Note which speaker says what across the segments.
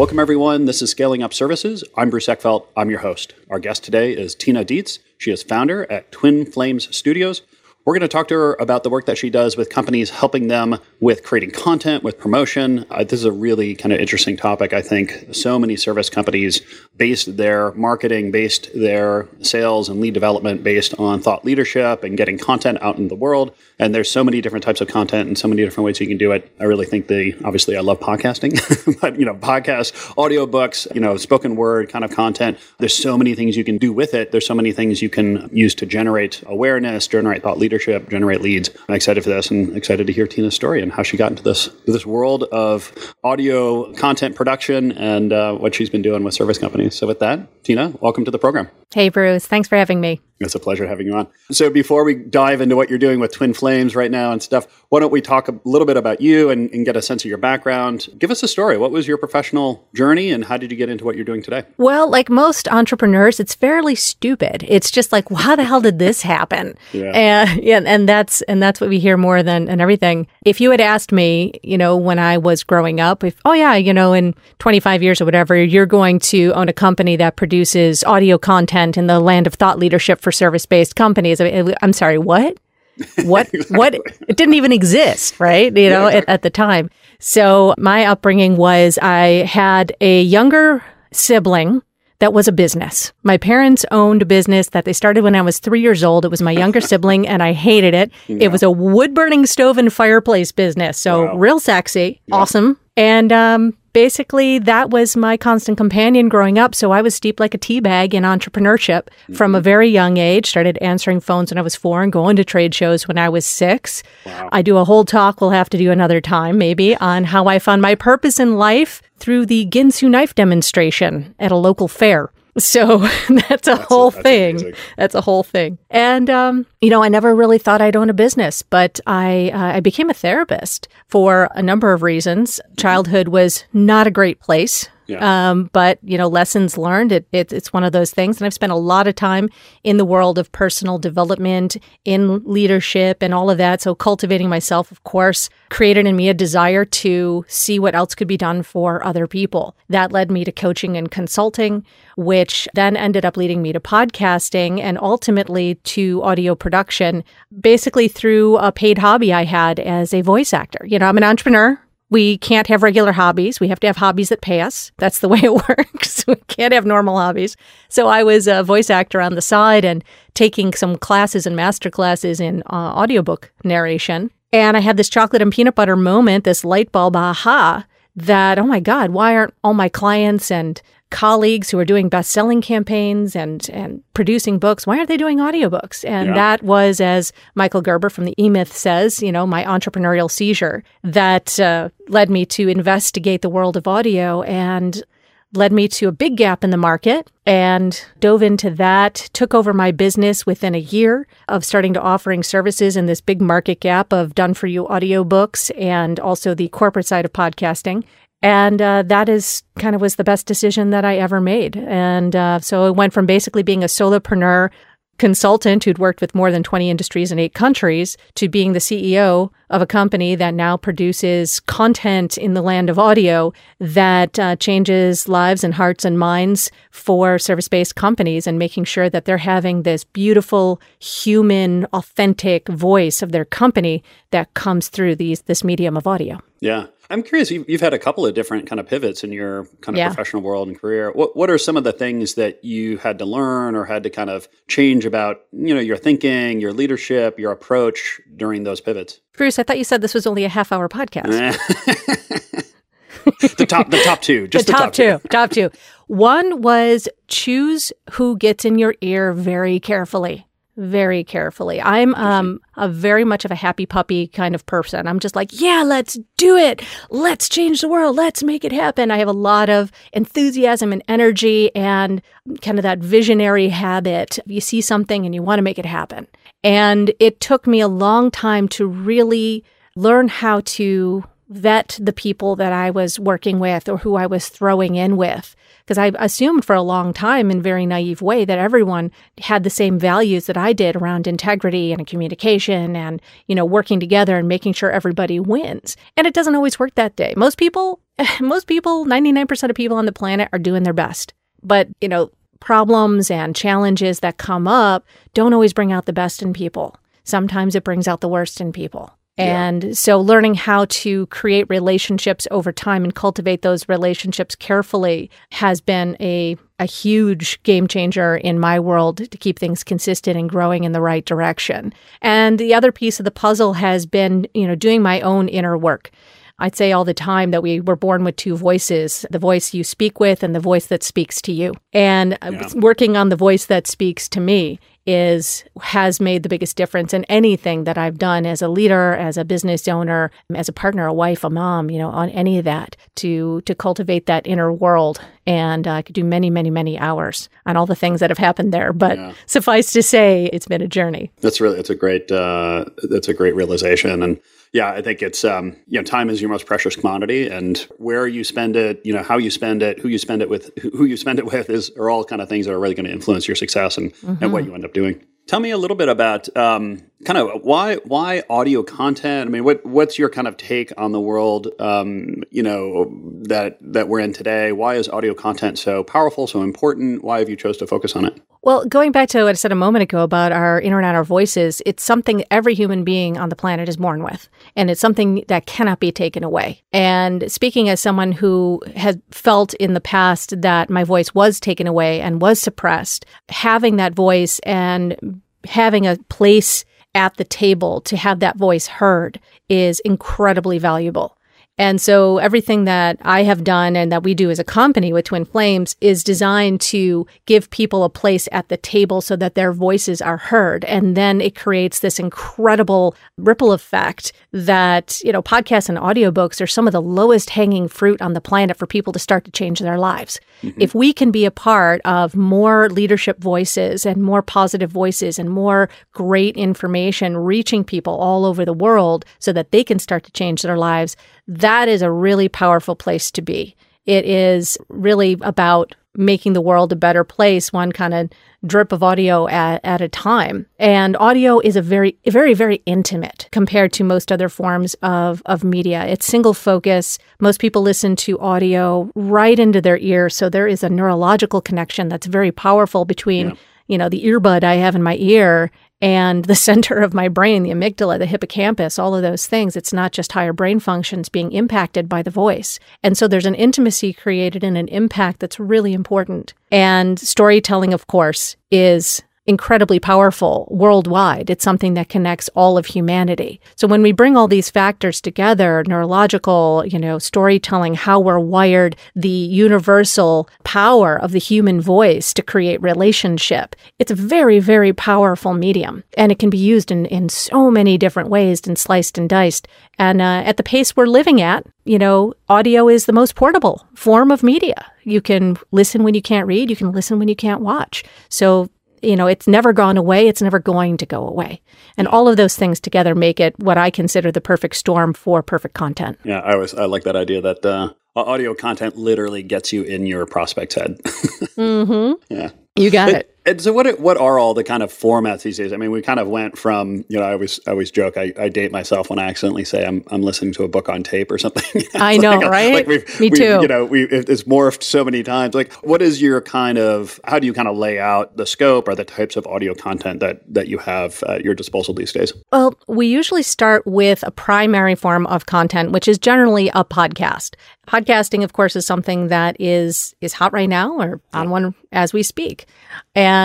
Speaker 1: Welcome, everyone. This is Scaling Up Services. I'm Bruce Eckfeldt. I'm your host. Our guest today is Tina Dietz. She is founder at Twin Flames Studios. We're going to talk to her about the work that she does with companies, helping them with creating content, with promotion. Uh, this is a really kind of interesting topic. I think so many service companies based their marketing, based their sales and lead development based on thought leadership and getting content out in the world. And there's so many different types of content and so many different ways you can do it. I really think the obviously I love podcasting, but you know, podcasts, audiobooks, you know, spoken word kind of content. There's so many things you can do with it. There's so many things you can use to generate awareness, generate thought leadership leadership, generate leads. I'm excited for this and excited to hear Tina's story and how she got into this this world of audio content production and uh, what she's been doing with service companies. So, with that, Tina, welcome to the program.
Speaker 2: Hey, Bruce. Thanks for having me.
Speaker 1: It's a pleasure having you on. So, before we dive into what you're doing with Twin Flames right now and stuff, why don't we talk a little bit about you and, and, get a sense of your background? Give us a story. What was your professional journey and how did you get into what you're doing today?
Speaker 2: Well, like most entrepreneurs, it's fairly stupid. It's just like, well, how the hell did this happen? Yeah. And, yeah, and that's and that's what we hear more than and everything. If you had asked me, you know, when I was growing up, if oh yeah, you know, in 25 years or whatever, you're going to own a company that produces audio content in the land of thought leadership for service based companies. I mean, I'm sorry, what? What? exactly. What? It didn't even exist, right? You know, yeah, at, at the time. So my upbringing was I had a younger sibling that was a business. My parents owned a business that they started when I was three years old. It was my younger sibling, and I hated it. Yeah. It was a wood burning stove and fireplace business. So, wow. real sexy, yeah. awesome. And um, basically that was my constant companion growing up. So I was steeped like a tea bag in entrepreneurship mm-hmm. from a mm-hmm. very young age. Started answering phones when I was four and going to trade shows when I was six. Wow. I do a whole talk we'll have to do another time maybe on how I found my purpose in life through the Ginsu knife demonstration at a local fair. So that's a that's whole a, that's thing. Amazing. That's a whole thing. And um, you know, I never really thought I'd own a business, but I uh, I became a therapist for a number of reasons. Childhood was not a great place yeah. Um, but you know, lessons learned. It, it, it's one of those things, and I've spent a lot of time in the world of personal development, in leadership, and all of that. So cultivating myself, of course, created in me a desire to see what else could be done for other people. That led me to coaching and consulting, which then ended up leading me to podcasting and ultimately to audio production, basically through a paid hobby I had as a voice actor. You know, I'm an entrepreneur we can't have regular hobbies. We have to have hobbies that pay us. That's the way it works. we can't have normal hobbies. So I was a voice actor on the side and taking some classes and master classes in uh, audiobook narration. And I had this chocolate and peanut butter moment, this light bulb aha that, oh my God, why aren't all my clients and colleagues who are doing best-selling campaigns and and producing books why aren't they doing audiobooks and yeah. that was as michael gerber from the e-myth says you know my entrepreneurial seizure that uh, led me to investigate the world of audio and led me to a big gap in the market and dove into that took over my business within a year of starting to offering services in this big market gap of done for you audiobooks and also the corporate side of podcasting And uh, that is kind of was the best decision that I ever made. And uh, so it went from basically being a solopreneur consultant who'd worked with more than 20 industries in eight countries to being the CEO of a company that now produces content in the land of audio that uh, changes lives and hearts and minds for service based companies and making sure that they're having this beautiful, human, authentic voice of their company that comes through these this medium of audio.
Speaker 1: Yeah. I'm curious. You've, you've had a couple of different kind of pivots in your kind of yeah. professional world and career. What What are some of the things that you had to learn or had to kind of change about you know your thinking, your leadership, your approach during those pivots?
Speaker 2: Bruce, I thought you said this was only a half hour podcast.
Speaker 1: the top, the top two, just
Speaker 2: the,
Speaker 1: the
Speaker 2: top, top two, two, top two. One was choose who gets in your ear very carefully very carefully. I'm um, a very much of a happy puppy kind of person. I'm just like, yeah, let's do it. Let's change the world. Let's make it happen. I have a lot of enthusiasm and energy and kind of that visionary habit. You see something and you want to make it happen. And it took me a long time to really learn how to vet the people that I was working with or who I was throwing in with because I assumed for a long time in very naive way that everyone had the same values that I did around integrity and communication and, you know, working together and making sure everybody wins. And it doesn't always work that day. Most people, most people, 99% of people on the planet are doing their best. But, you know, problems and challenges that come up don't always bring out the best in people. Sometimes it brings out the worst in people. And yeah. so learning how to create relationships over time and cultivate those relationships carefully has been a a huge game changer in my world to keep things consistent and growing in the right direction. And the other piece of the puzzle has been, you know, doing my own inner work. I'd say all the time that we were born with two voices the voice you speak with and the voice that speaks to you. And uh, yeah. working on the voice that speaks to me is has made the biggest difference in anything that I've done as a leader, as a business owner, as a partner, a wife, a mom, you know, on any of that to to cultivate that inner world. And uh, I could do many, many, many hours on all the things that have happened there. But yeah. suffice to say, it's been a journey.
Speaker 1: That's really that's a great uh, that's a great realization and yeah, I think it's um, you know time is your most precious commodity, and where you spend it, you know how you spend it, who you spend it with, who you spend it with is are all kind of things that are really going to influence your success and, mm-hmm. and what you end up doing. Tell me a little bit about um, kind of why why audio content. I mean, what what's your kind of take on the world? Um, you know that that we're in today. Why is audio content so powerful, so important? Why have you chose to focus on it?
Speaker 2: Well, going back to what I said a moment ago about our internet, our voices, it's something every human being on the planet is born with. And it's something that cannot be taken away. And speaking as someone who has felt in the past that my voice was taken away and was suppressed, having that voice and having a place at the table to have that voice heard is incredibly valuable. And so everything that I have done and that we do as a company with Twin Flames is designed to give people a place at the table so that their voices are heard. And then it creates this incredible ripple effect that, you know, podcasts and audiobooks are some of the lowest hanging fruit on the planet for people to start to change their lives. Mm-hmm. If we can be a part of more leadership voices and more positive voices and more great information reaching people all over the world so that they can start to change their lives, that is a really powerful place to be. It is really about making the world a better place, one kind of drip of audio at, at a time. And audio is a very, very, very intimate compared to most other forms of, of media. It's single focus. Most people listen to audio right into their ear. So there is a neurological connection that's very powerful between, yeah. you know, the earbud I have in my ear and the center of my brain, the amygdala, the hippocampus, all of those things. It's not just higher brain functions being impacted by the voice. And so there's an intimacy created and an impact that's really important. And storytelling, of course, is incredibly powerful worldwide. It's something that connects all of humanity. So when we bring all these factors together, neurological, you know, storytelling, how we're wired, the universal power of the human voice to create relationship, it's a very, very powerful medium. And it can be used in, in so many different ways and sliced and diced. And uh, at the pace we're living at, you know, audio is the most portable form of media. You can listen when you can't read, you can listen when you can't watch. So you know, it's never gone away. It's never going to go away. And all of those things together make it what I consider the perfect storm for perfect content.
Speaker 1: Yeah, I always I like that idea that uh, audio content literally gets you in your prospect's head.
Speaker 2: mm-hmm.
Speaker 1: Yeah.
Speaker 2: You got it.
Speaker 1: And so, what what are all the kind of formats these days? I mean, we kind of went from you know, I always I always joke I, I date myself when I accidentally say I'm I'm listening to a book on tape or something.
Speaker 2: I know,
Speaker 1: like,
Speaker 2: right?
Speaker 1: Like
Speaker 2: we've, Me
Speaker 1: we've,
Speaker 2: too.
Speaker 1: You know, we it's morphed so many times. Like, what is your kind of how do you kind of lay out the scope or the types of audio content that that you have at your disposal these days?
Speaker 2: Well, we usually start with a primary form of content, which is generally a podcast. Podcasting, of course, is something that is is hot right now or on one as we speak. And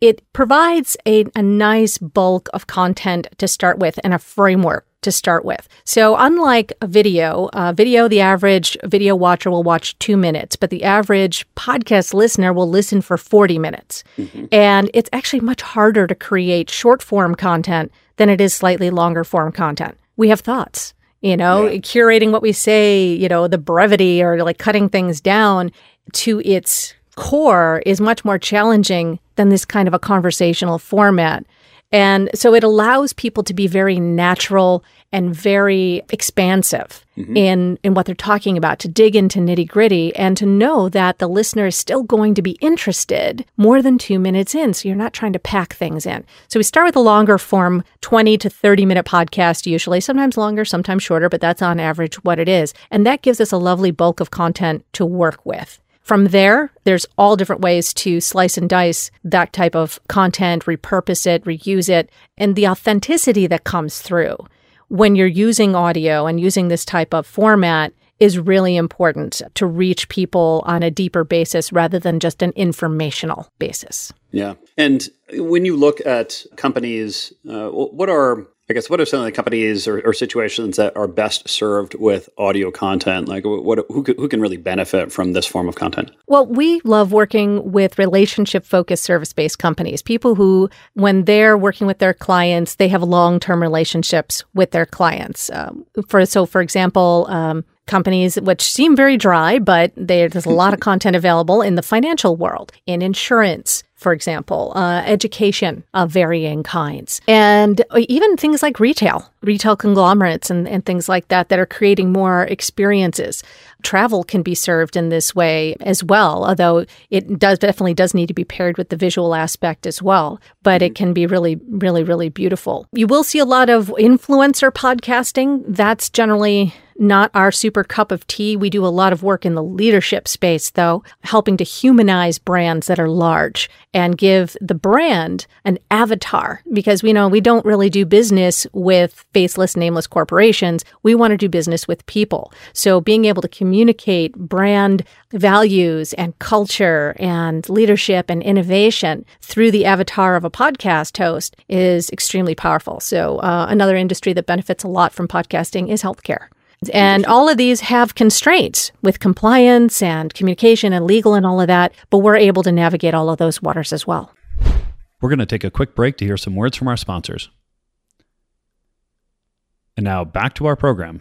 Speaker 2: it provides a, a nice bulk of content to start with and a framework to start with. So, unlike a video, uh, video, the average video watcher will watch two minutes, but the average podcast listener will listen for 40 minutes. Mm-hmm. And it's actually much harder to create short form content than it is slightly longer form content. We have thoughts, you know, yeah. curating what we say, you know, the brevity or like cutting things down to its core is much more challenging than this kind of a conversational format. And so it allows people to be very natural and very expansive mm-hmm. in, in what they're talking about, to dig into nitty gritty and to know that the listener is still going to be interested more than two minutes in. So you're not trying to pack things in. So we start with a longer form, 20 to 30 minute podcast, usually, sometimes longer, sometimes shorter, but that's on average what it is. And that gives us a lovely bulk of content to work with. From there, there's all different ways to slice and dice that type of content, repurpose it, reuse it, and the authenticity that comes through when you're using audio and using this type of format is really important to reach people on a deeper basis rather than just an informational basis.
Speaker 1: Yeah. And when you look at companies, uh, what are I guess what are some of the companies or, or, situations that are best served with audio content? Like, what who who can really benefit from this form of content?
Speaker 2: Well, we love working with relationship focused service based companies. People who, when they're working with their clients, they have long term relationships with their clients. Um, for so, for example. Um, companies which seem very dry, but there's a lot of content available in the financial world, in insurance, for example, uh, education of varying kinds, and even things like retail, retail conglomerates and, and things like that that are creating more experiences. Travel can be served in this way as well, although it does definitely does need to be paired with the visual aspect as well. But it can be really, really, really beautiful. You will see a lot of influencer podcasting. That's generally not our super cup of tea. We do a lot of work in the leadership space, though, helping to humanize brands that are large and give the brand an avatar because we know we don't really do business with faceless, nameless corporations. We want to do business with people. So being able to communicate brand values and culture and leadership and innovation through the avatar of a podcast host is extremely powerful. So uh, another industry that benefits a lot from podcasting is healthcare. And all of these have constraints with compliance and communication and legal and all of that, but we're able to navigate all of those waters as well.
Speaker 3: We're going to take a quick break to hear some words from our sponsors. And now back to our program.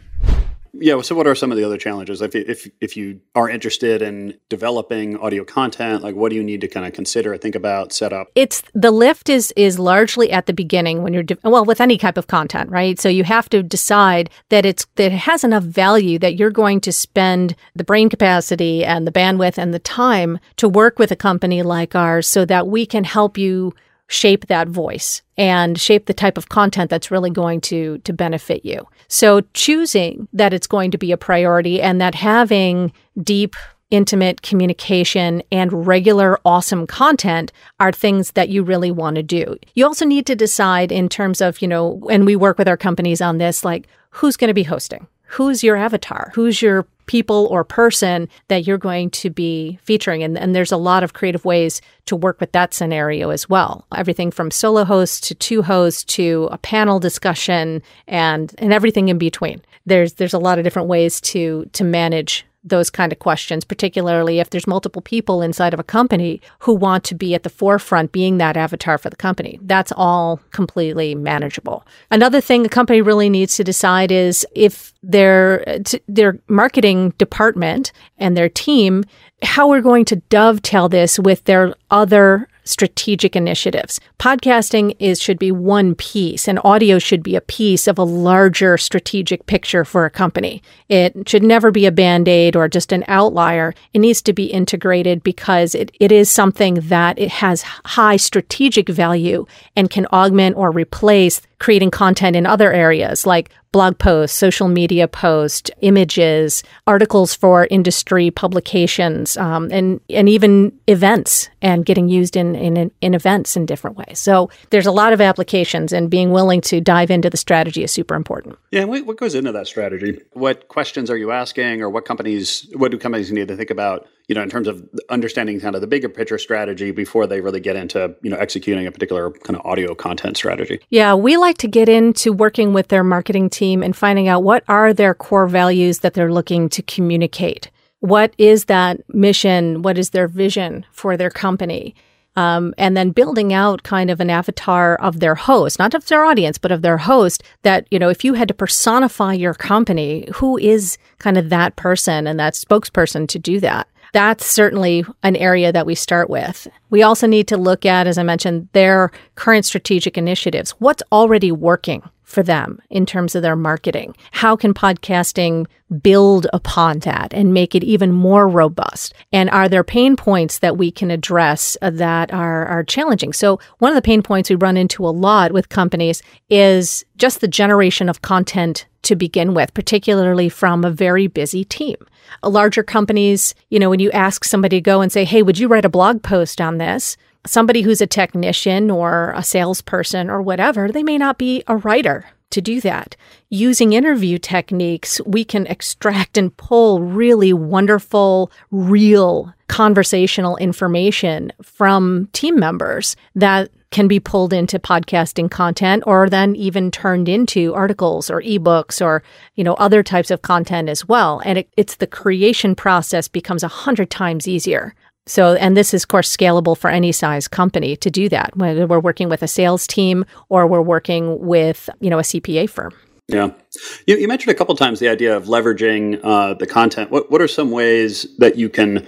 Speaker 1: Yeah. So, what are some of the other challenges if if if you are interested in developing audio content? Like, what do you need to kind of consider, think about, set up?
Speaker 2: It's the lift is is largely at the beginning when you're de- well with any type of content, right? So you have to decide that it's that it has enough value that you're going to spend the brain capacity and the bandwidth and the time to work with a company like ours, so that we can help you shape that voice and shape the type of content that's really going to to benefit you. So choosing that it's going to be a priority and that having deep intimate communication and regular awesome content are things that you really want to do. You also need to decide in terms of, you know, and we work with our companies on this like who's going to be hosting? Who's your avatar? Who's your people or person that you're going to be featuring. And, and there's a lot of creative ways to work with that scenario as well. Everything from solo hosts to two hosts to a panel discussion and, and everything in between. There's, there's a lot of different ways to, to manage those kind of questions, particularly if there's multiple people inside of a company who want to be at the forefront, being that avatar for the company. That's all completely manageable. Another thing a company really needs to decide is if their their marketing department and their team how we're going to dovetail this with their other strategic initiatives. Podcasting is should be one piece and audio should be a piece of a larger strategic picture for a company. It should never be a band-aid or just an outlier. It needs to be integrated because it, it is something that it has high strategic value and can augment or replace creating content in other areas like blog posts, social media posts, images, articles for industry publications, um, and and even events and getting used in, in in events in different ways. So there's a lot of applications, and being willing to dive into the strategy is super important.
Speaker 1: Yeah, what goes into that strategy? What questions are you asking, or what companies? What do companies need to think about? You know, in terms of understanding kind of the bigger picture strategy before they really get into you know executing a particular kind of audio content strategy.
Speaker 2: Yeah, we like to get into working with their marketing team and finding out what are their core values that they're looking to communicate. What is that mission? What is their vision for their company? Um, and then building out kind of an avatar of their host, not of their audience, but of their host. That, you know, if you had to personify your company, who is kind of that person and that spokesperson to do that? That's certainly an area that we start with. We also need to look at, as I mentioned, their current strategic initiatives. What's already working? for them in terms of their marketing? How can podcasting build upon that and make it even more robust? And are there pain points that we can address uh, that are, are challenging? So, one of the pain points we run into a lot with companies is just the generation of content to begin with, particularly from a very busy team. Larger companies, you know, when you ask somebody to go and say, Hey, would you write a blog post on this? somebody who's a technician or a salesperson or whatever, they may not be a writer to do that. Using interview techniques, we can extract and pull really wonderful, real conversational information from team members that can be pulled into podcasting content or then even turned into articles or ebooks or you know other types of content as well and it, it's the creation process becomes a hundred times easier so, and this is, of course, scalable for any size company to do that, whether we're working with a sales team or we're working with, you know, a CPA firm.
Speaker 1: Yeah. You, you mentioned a couple times the idea of leveraging uh, the content. What, what are some ways that you can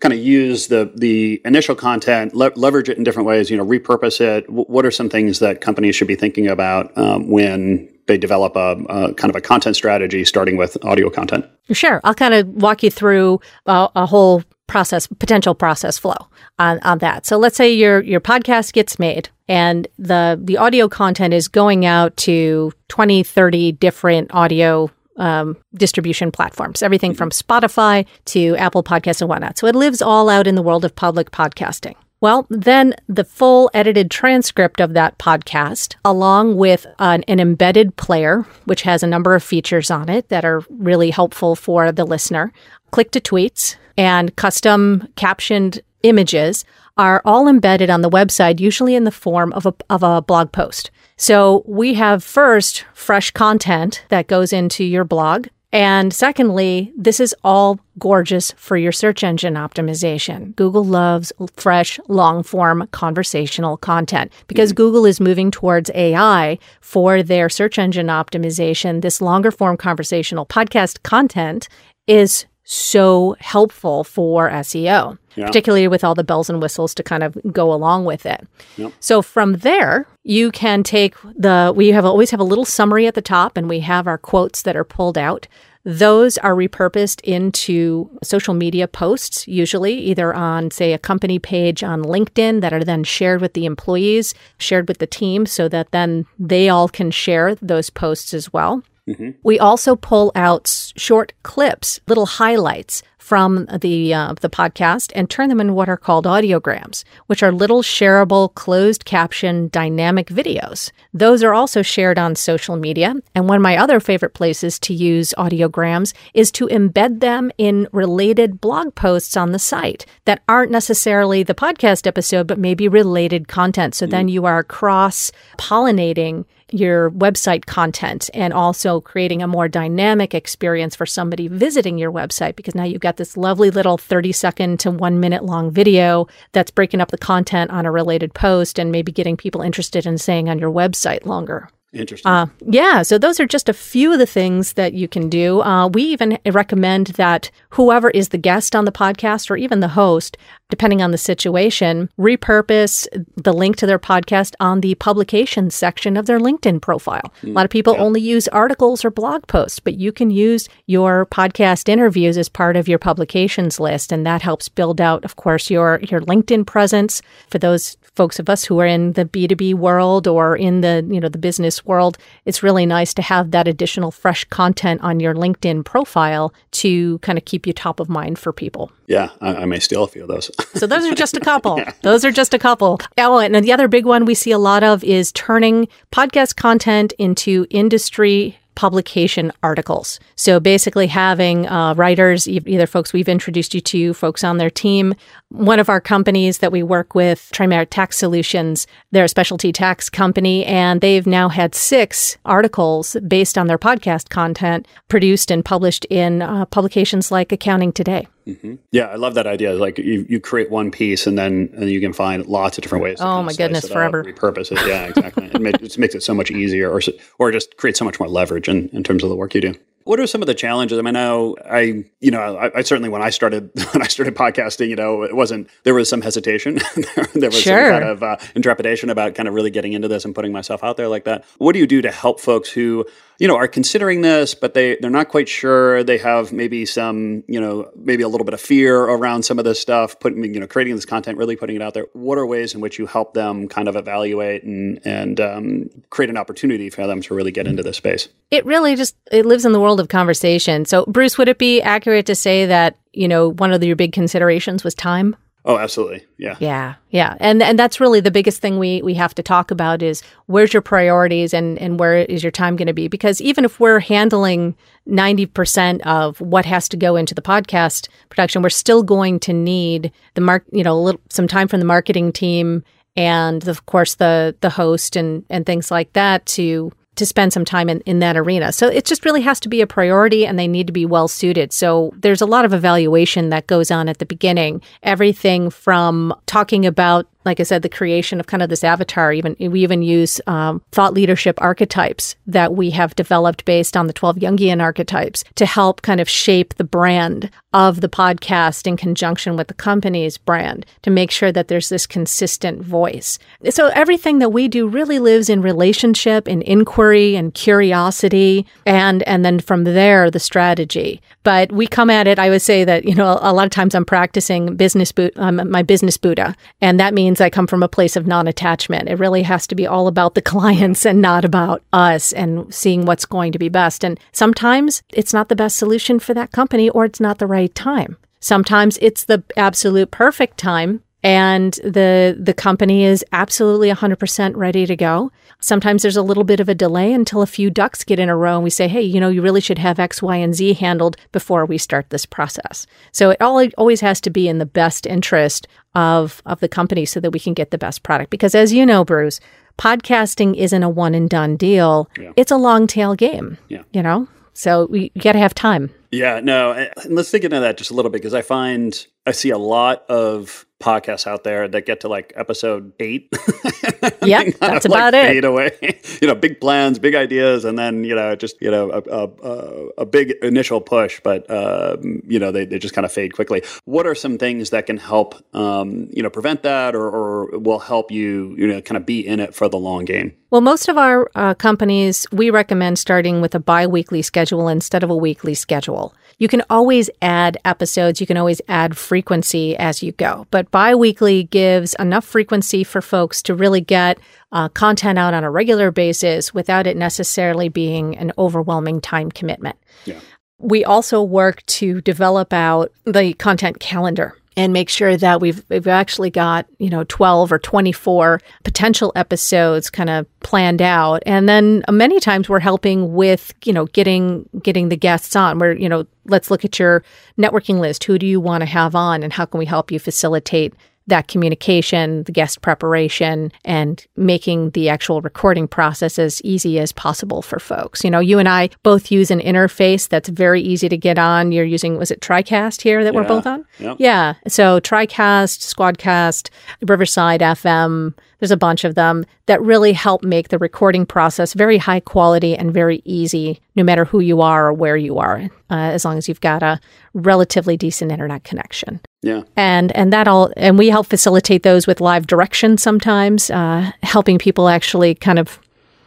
Speaker 1: kind of use the the initial content, le- leverage it in different ways, you know, repurpose it? W- what are some things that companies should be thinking about um, when they develop a, a, kind of a content strategy starting with audio content?
Speaker 2: Sure. I'll kind of walk you through a, a whole process potential process flow on, on that. So let's say your your podcast gets made and the the audio content is going out to 20, 30 different audio um, distribution platforms, everything from Spotify to Apple Podcasts and whatnot. So it lives all out in the world of public podcasting. Well, then the full edited transcript of that podcast, along with an, an, embedded player, which has a number of features on it that are really helpful for the listener, click to tweets, and custom captioned images are all embedded on the website, usually in the form of a, of a blog post. So we have first fresh content that goes into your blog. And secondly, this is all gorgeous for your search engine optimization. Google loves fresh, long form conversational content because mm-hmm. Google is moving towards AI for their search engine optimization. This longer form conversational podcast content is so helpful for SEO, yeah. particularly with all the bells and whistles to kind of go along with it. Yep. So from there, you can take the we have always have a little summary at the top and we have our quotes that are pulled out. Those are repurposed into social media posts, usually either on, say, a company page on LinkedIn that are then shared with the employees, shared with the team, so that then they all can share those posts as well. Mm-hmm. We also pull out short clips, little highlights from the uh, the podcast, and turn them into what are called audiograms, which are little shareable closed caption dynamic videos. Those are also shared on social media. And one of my other favorite places to use audiograms is to embed them in related blog posts on the site that aren't necessarily the podcast episode, but maybe related content. So mm. then you are cross pollinating your website content and also creating a more dynamic experience for somebody visiting your website because now you've got this lovely little 30 second to one minute long video that's breaking up the content on a related post and maybe getting people interested in staying on your website longer.
Speaker 1: Interesting. Uh,
Speaker 2: yeah. So those are just a few of the things that you can do. Uh, we even recommend that whoever is the guest on the podcast or even the host depending on the situation, repurpose the link to their podcast on the publications section of their LinkedIn profile. Mm, a lot of people yeah. only use articles or blog posts, but you can use your podcast interviews as part of your publications list. And that helps build out, of course, your, your LinkedIn presence for those folks of us who are in the B2B world or in the, you know, the business world. It's really nice to have that additional fresh content on your LinkedIn profile to kind of keep you top of mind for people.
Speaker 1: Yeah, I, I may steal a few of those.
Speaker 2: so those are just a couple. yeah. Those are just a couple. Oh, and the other big one we see a lot of is turning podcast content into industry publication articles. So basically, having uh, writers, either folks we've introduced you to, folks on their team. One of our companies that we work with, Trimerit Tax Solutions, they're a specialty tax company, and they've now had six articles based on their podcast content produced and published in uh, publications like Accounting Today.
Speaker 1: Mm-hmm. Yeah, I love that idea. Like you, you create one piece and then and you can find lots of different ways.
Speaker 2: oh my goodness, forever
Speaker 1: out, repurpose it. Yeah, exactly. it, makes, it makes it so much easier, or or just create so much more leverage in, in terms of the work you do. What are some of the challenges? I mean, I know I, you know, I, I, certainly when I started when I started podcasting, you know, it wasn't there was some hesitation, there, there, was sure. some kind of uh, intrepidation about kind of really getting into this and putting myself out there like that. What do you do to help folks who, you know, are considering this, but they they're not quite sure. They have maybe some, you know, maybe a little bit of fear around some of this stuff. Putting, you know, creating this content, really putting it out there. What are ways in which you help them kind of evaluate and and um, create an opportunity for them to really get into this space?
Speaker 2: It really just it lives in the world of conversation. So, Bruce, would it be accurate to say that you know one of your big considerations was time?
Speaker 1: Oh, absolutely. Yeah.
Speaker 2: Yeah. Yeah. And and that's really the biggest thing we we have to talk about is where's your priorities and and where is your time going to be because even if we're handling 90% of what has to go into the podcast production, we're still going to need the mark, you know, a little some time from the marketing team and of course the the host and and things like that to to spend some time in, in that arena. So it just really has to be a priority and they need to be well suited. So there's a lot of evaluation that goes on at the beginning. Everything from talking about like I said, the creation of kind of this avatar. Even we even use um, thought leadership archetypes that we have developed based on the twelve Jungian archetypes to help kind of shape the brand of the podcast in conjunction with the company's brand to make sure that there's this consistent voice. So everything that we do really lives in relationship, in inquiry, and curiosity, and and then from there the strategy. But we come at it. I would say that you know a lot of times I'm practicing business boot, um, my business Buddha, and that means I come from a place of non-attachment. It really has to be all about the clients and not about us and seeing what's going to be best. And sometimes it's not the best solution for that company, or it's not the right time. Sometimes it's the absolute perfect time and the the company is absolutely 100% ready to go. Sometimes there's a little bit of a delay until a few ducks get in a row and we say, "Hey, you know, you really should have X, Y, and Z handled before we start this process." So it all always has to be in the best interest of of the company so that we can get the best product because as you know, Bruce, podcasting isn't a one and done deal. Yeah. It's a long tail game. Yeah. You know? So we got to have time.
Speaker 1: Yeah, no. let's dig into that just a little bit because I find I see a lot of podcasts out there that get to like episode eight.
Speaker 2: yeah, that's about like
Speaker 1: it. away, you know, big plans, big ideas, and then you know, just you know, a, a, a big initial push, but um, you know, they, they just kind of fade quickly. What are some things that can help, um, you know, prevent that, or, or will help you, you know, kind of be in it for the long game?
Speaker 2: Well, most of our uh, companies, we recommend starting with a biweekly schedule instead of a weekly schedule. You can always add episodes, you can always add frequency as you go, but biweekly gives enough frequency for folks to really get uh, content out on a regular basis without it necessarily being an overwhelming time commitment. Yeah. We also work to develop out the content calendar and make sure that we've we've actually got you know 12 or 24 potential episodes kind of planned out. And then many times we're helping with you know getting getting the guests on. Where you know let's look at your networking list. Who do you want to have on and how can we help you facilitate that communication, the guest preparation, and making the actual recording process as easy as possible for folks. You know, you and I both use an interface that's very easy to get on. You're using, was it TriCast here that yeah. we're both on? Yep. Yeah. So TriCast, Squadcast, Riverside FM, there's a bunch of them that really help make the recording process very high quality and very easy, no matter who you are or where you are, uh, as long as you've got a relatively decent internet connection.
Speaker 1: Yeah.
Speaker 2: And and that all and we help facilitate those with live direction sometimes, uh, helping people actually kind of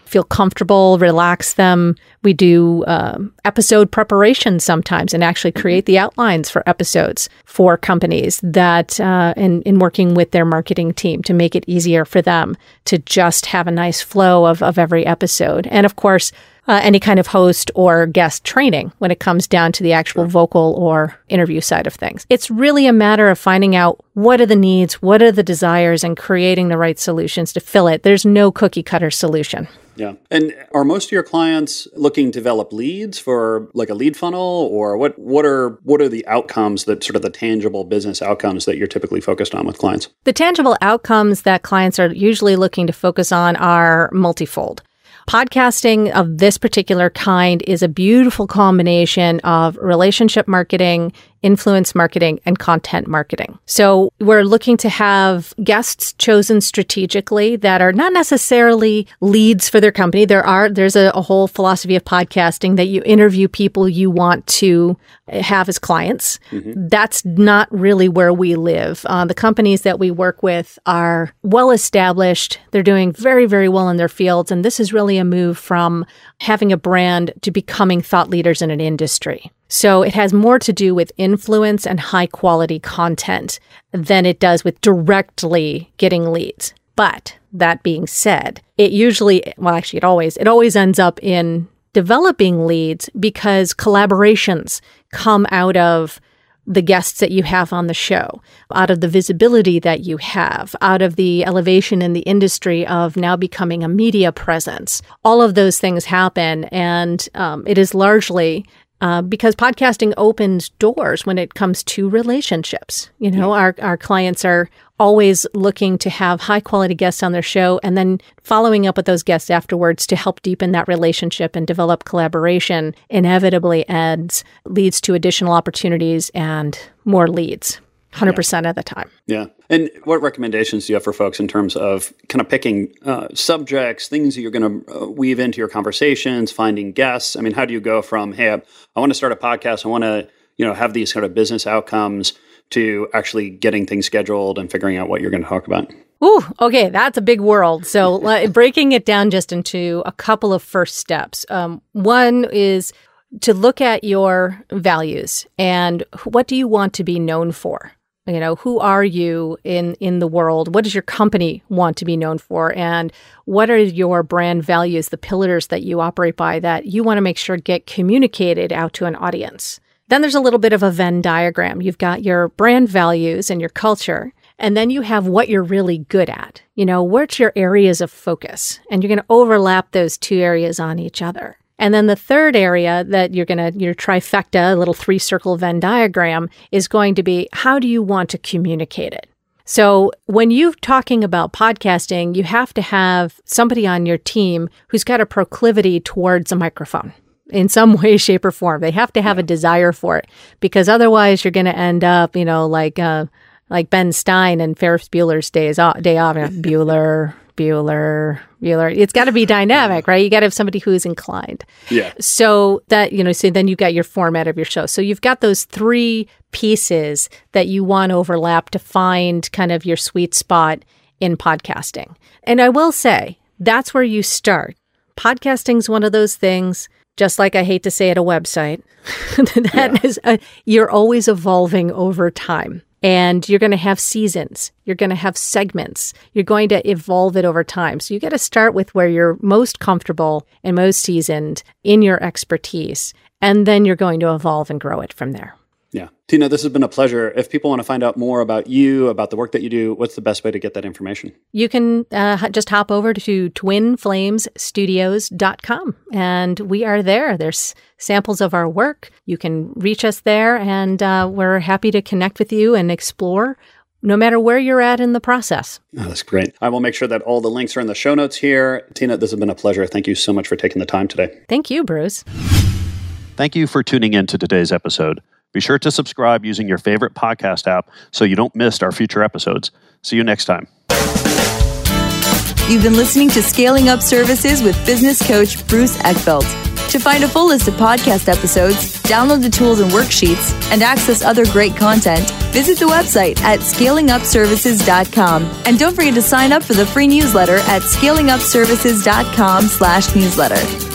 Speaker 2: feel comfortable, relax them. We do um, episode preparation sometimes and actually create the outlines for episodes for companies that, uh, in, in working with their marketing team to make it easier for them to just have a nice flow of, of every episode. And of course, uh, any kind of host or guest training when it comes down to the actual sure. vocal or interview side of things. It's really a matter of finding out what are the needs, what are the desires, and creating the right solutions to fill it. There's no cookie cutter solution.
Speaker 1: Yeah. And are most of your clients looking to develop leads for like a lead funnel or what what are what are the outcomes that sort of the tangible business outcomes that you're typically focused on with clients?
Speaker 2: The tangible outcomes that clients are usually looking to focus on are multifold. Podcasting of this particular kind is a beautiful combination of relationship marketing, influence marketing and content marketing. So we're looking to have guests chosen strategically that are not necessarily leads for their company. There are, there's a, a whole philosophy of podcasting that you interview people you want to have as clients. Mm-hmm. That's not really where we live. Uh, the companies that we work with are well established. They're doing very, very well in their fields. And this is really a move from having a brand to becoming thought leaders in an industry. So it has more to do with influence and high quality content than it does with directly getting leads. But that being said, it usually, well, actually, it always, it always ends up in developing leads because collaborations come out of the guests that you have on the show, out of the visibility that you have, out of the elevation in the industry of now becoming a media presence. All of those things happen, and um, it is largely uh, because podcasting opens doors when it comes to relationships. You know, yeah. our, our clients are always looking to have high quality guests on their show and then following up with those guests afterwards to help deepen that relationship and develop collaboration inevitably adds leads to additional opportunities and more leads. 100%
Speaker 1: yeah.
Speaker 2: of the time.
Speaker 1: Yeah. And what recommendations do you have for folks in terms of kind of picking uh, subjects, things that you're going to uh, weave into your conversations, finding guests? I mean, how do you go from, hey, I, I want to start a podcast, I want to, you know, have these kind of business outcomes to actually getting things scheduled and figuring out what you're going to talk about?
Speaker 2: Ooh, okay, that's a big world. So, breaking it down just into a couple of first steps. Um, one is to look at your values and what do you want to be known for? You know who are you in in the world? What does your company want to be known for? And what are your brand values the pillars that you operate by that you want to make sure get communicated out to an audience? Then there's a little bit of a venn diagram. You've got your brand values and your culture and then you have what you're really good at. You know what's your areas of focus? And you're going to overlap those two areas on each other and then the third area that you're going to, your trifecta, a little three circle Venn diagram, is going to be how do you want to communicate it? So when you're talking about podcasting, you have to have somebody on your team who's got a proclivity towards a microphone in some way, shape, or form. They have to have a desire for it because otherwise you're going to end up, you know, like, uh, like Ben Stein and Ferris Bueller's days off, day off, Bueller, Bueller, Bueller. It's got to be dynamic, right? You got to have somebody who's inclined.
Speaker 1: Yeah.
Speaker 2: So that, you know, so then you've got your format of your show. So you've got those three pieces that you want to overlap to find kind of your sweet spot in podcasting. And I will say that's where you start. Podcasting is one of those things, just like I hate to say it, a website, that yeah. is a, you're always evolving over time and you're going to have seasons. You're going to have segments. You're going to evolve it over time. So you got to start with where you're most comfortable and most seasoned in your expertise. And then you're going to evolve and grow it from there.
Speaker 1: Yeah. Tina, this has been a pleasure. If people want to find out more about you, about the work that you do, what's the best way to get that information?
Speaker 2: You can uh, just hop over to twinflamesstudios.com and we are there. There's samples of our work. You can reach us there and uh, we're happy to connect with you and explore no matter where you're at in the process.
Speaker 1: Oh, that's great. I will make sure that all the links are in the show notes here. Tina, this has been a pleasure. Thank you so much for taking the time today.
Speaker 2: Thank you, Bruce.
Speaker 3: Thank you for tuning in to today's episode. Be sure to subscribe using your favorite podcast app so you don't miss our future episodes. See you next time.
Speaker 4: You've been listening to Scaling Up Services with business coach Bruce Eckfeldt. To find a full list of podcast episodes, download the tools and worksheets, and access other great content, visit the website at scalingupservices.com. And don't forget to sign up for the free newsletter at scalingupservices.com slash newsletter.